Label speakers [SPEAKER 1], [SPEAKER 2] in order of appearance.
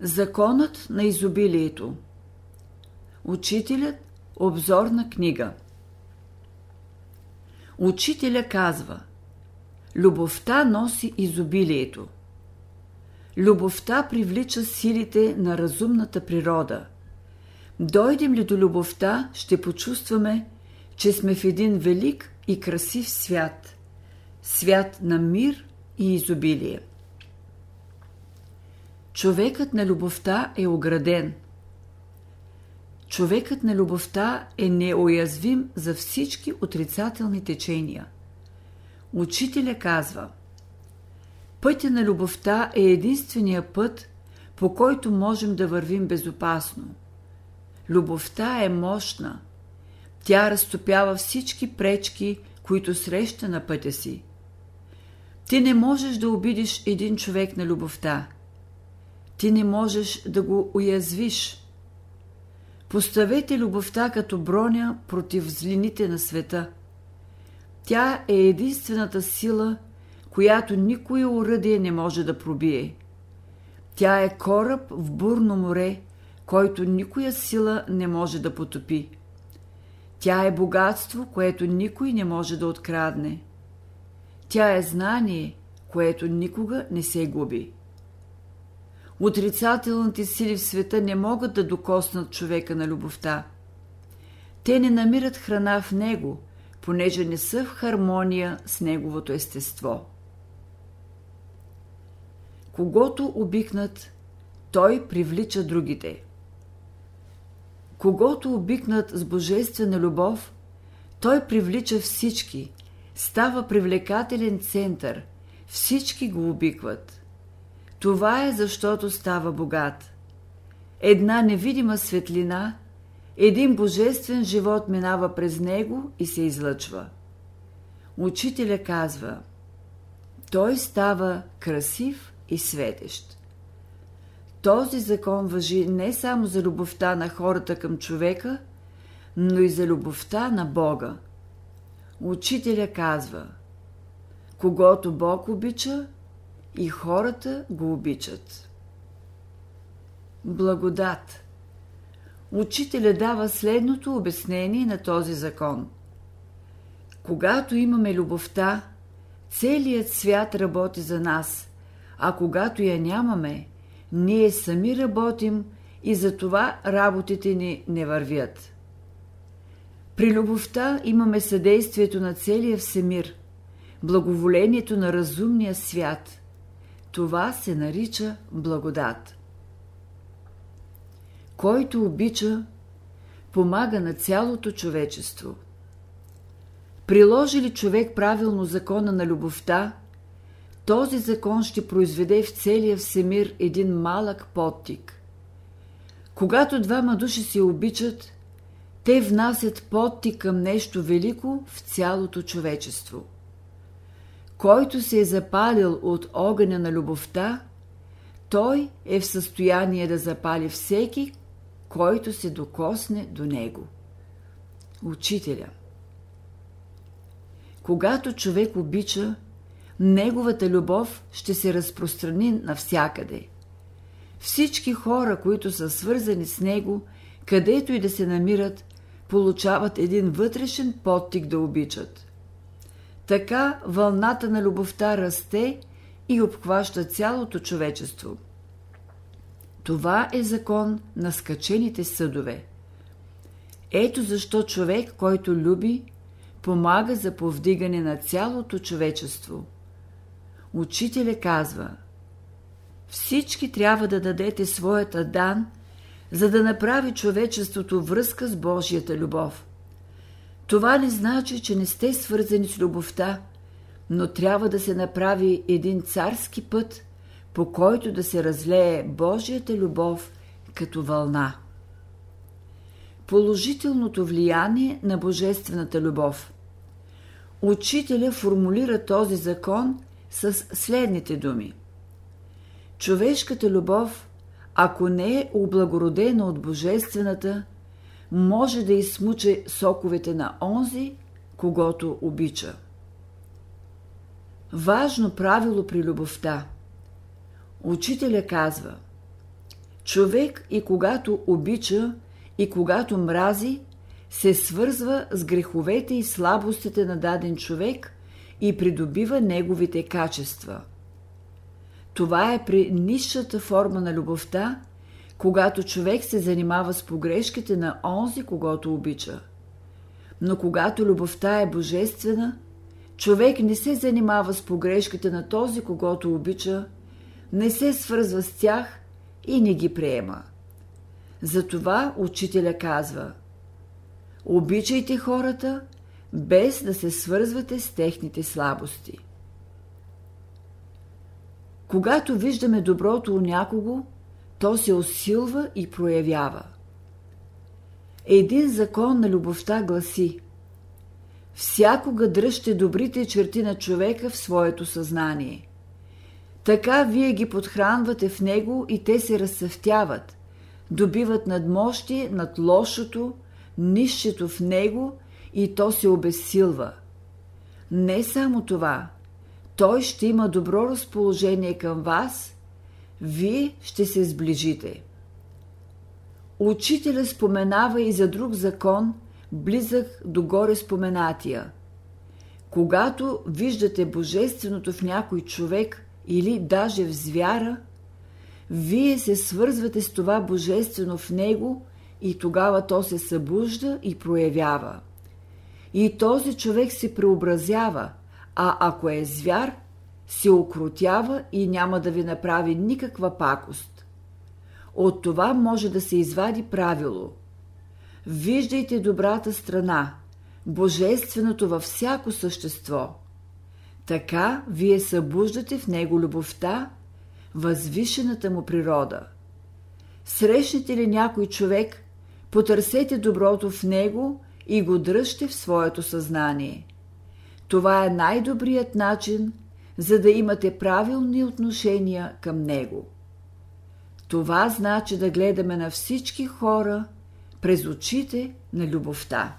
[SPEAKER 1] Законът на изобилието Учителят – обзорна книга Учителя казва Любовта носи изобилието. Любовта привлича силите на разумната природа. Дойдем ли до любовта, ще почувстваме, че сме в един велик и красив свят. Свят на мир и изобилие. Човекът на любовта е ограден. Човекът на любовта е неуязвим за всички отрицателни течения. Учителя казва Пътя на любовта е единствения път, по който можем да вървим безопасно. Любовта е мощна. Тя разтопява всички пречки, които среща на пътя си. Ти не можеш да обидиш един човек на любовта – ти не можеш да го уязвиш. Поставете любовта като броня против злините на света. Тя е единствената сила, която никое уръдие не може да пробие. Тя е кораб в бурно море, който никоя сила не може да потопи. Тя е богатство, което никой не може да открадне. Тя е знание, което никога не се губи. Отрицателните сили в света не могат да докоснат човека на любовта. Те не намират храна в него, понеже не са в хармония с неговото естество. Когато обикнат, той привлича другите. Когато обикнат с божествена любов, той привлича всички, става привлекателен център, всички го обикват. Това е защото става богат. Една невидима светлина, един божествен живот минава през него и се излъчва. Учителя казва, той става красив и светещ. Този закон въжи не само за любовта на хората към човека, но и за любовта на Бога. Учителя казва, когато Бог обича, и хората го обичат. Благодат Учителя дава следното обяснение на този закон. Когато имаме любовта, целият свят работи за нас, а когато я нямаме, ние сами работим и за това работите ни не вървят. При любовта имаме съдействието на целия всемир, благоволението на разумния свят – това се нарича благодат. Който обича, помага на цялото човечество. Приложи ли човек правилно закона на любовта, този закон ще произведе в целия всемир един малък подтик. Когато двама души се обичат, те внасят подтик към нещо велико в цялото човечество – който се е запалил от огъня на любовта, той е в състояние да запали всеки, който се докосне до него. Учителя Когато човек обича, неговата любов ще се разпространи навсякъде. Всички хора, които са свързани с него, където и да се намират, получават един вътрешен подтик да обичат – така вълната на любовта расте и обхваща цялото човечество. Това е закон на скачените съдове. Ето защо човек, който люби, помага за повдигане на цялото човечество. Учителя казва Всички трябва да дадете своята дан, за да направи човечеството връзка с Божията любов. Това не значи, че не сте свързани с любовта, но трябва да се направи един царски път, по който да се разлее Божията любов като вълна. Положителното влияние на Божествената любов. Учителя формулира този закон с следните думи. Човешката любов, ако не е облагородена от Божествената, може да изсмуче соковете на онзи, когато обича. Важно правило при любовта. Учителя казва Човек и когато обича, и когато мрази, се свързва с греховете и слабостите на даден човек и придобива неговите качества. Това е при нищата форма на любовта, когато човек се занимава с погрешките на онзи, когато обича. Но когато любовта е божествена, човек не се занимава с погрешките на този, когато обича, не се свързва с тях и не ги приема. Затова учителя казва Обичайте хората, без да се свързвате с техните слабости. Когато виждаме доброто у някого, то се усилва и проявява. Един закон на любовта гласи Всякога дръжте добрите черти на човека в своето съзнание. Така вие ги подхранвате в него и те се разсъвтяват, добиват надмощие над лошото, нището в него и то се обесилва. Не само това, той ще има добро разположение към вас, вие ще се сближите. Учителя споменава и за друг закон, близък до горе споменатия. Когато виждате божественото в някой човек или даже в звяра, вие се свързвате с това божествено в него и тогава то се събужда и проявява. И този човек се преобразява, а ако е звяр, се окрутява и няма да ви направи никаква пакост. От това може да се извади правило. Виждайте добрата страна, божественото във всяко същество. Така вие събуждате в него любовта, възвишената му природа. Срещнете ли някой човек, потърсете доброто в него и го дръжте в своето съзнание. Това е най-добрият начин, за да имате правилни отношения към него. Това значи да гледаме на всички хора през очите на любовта.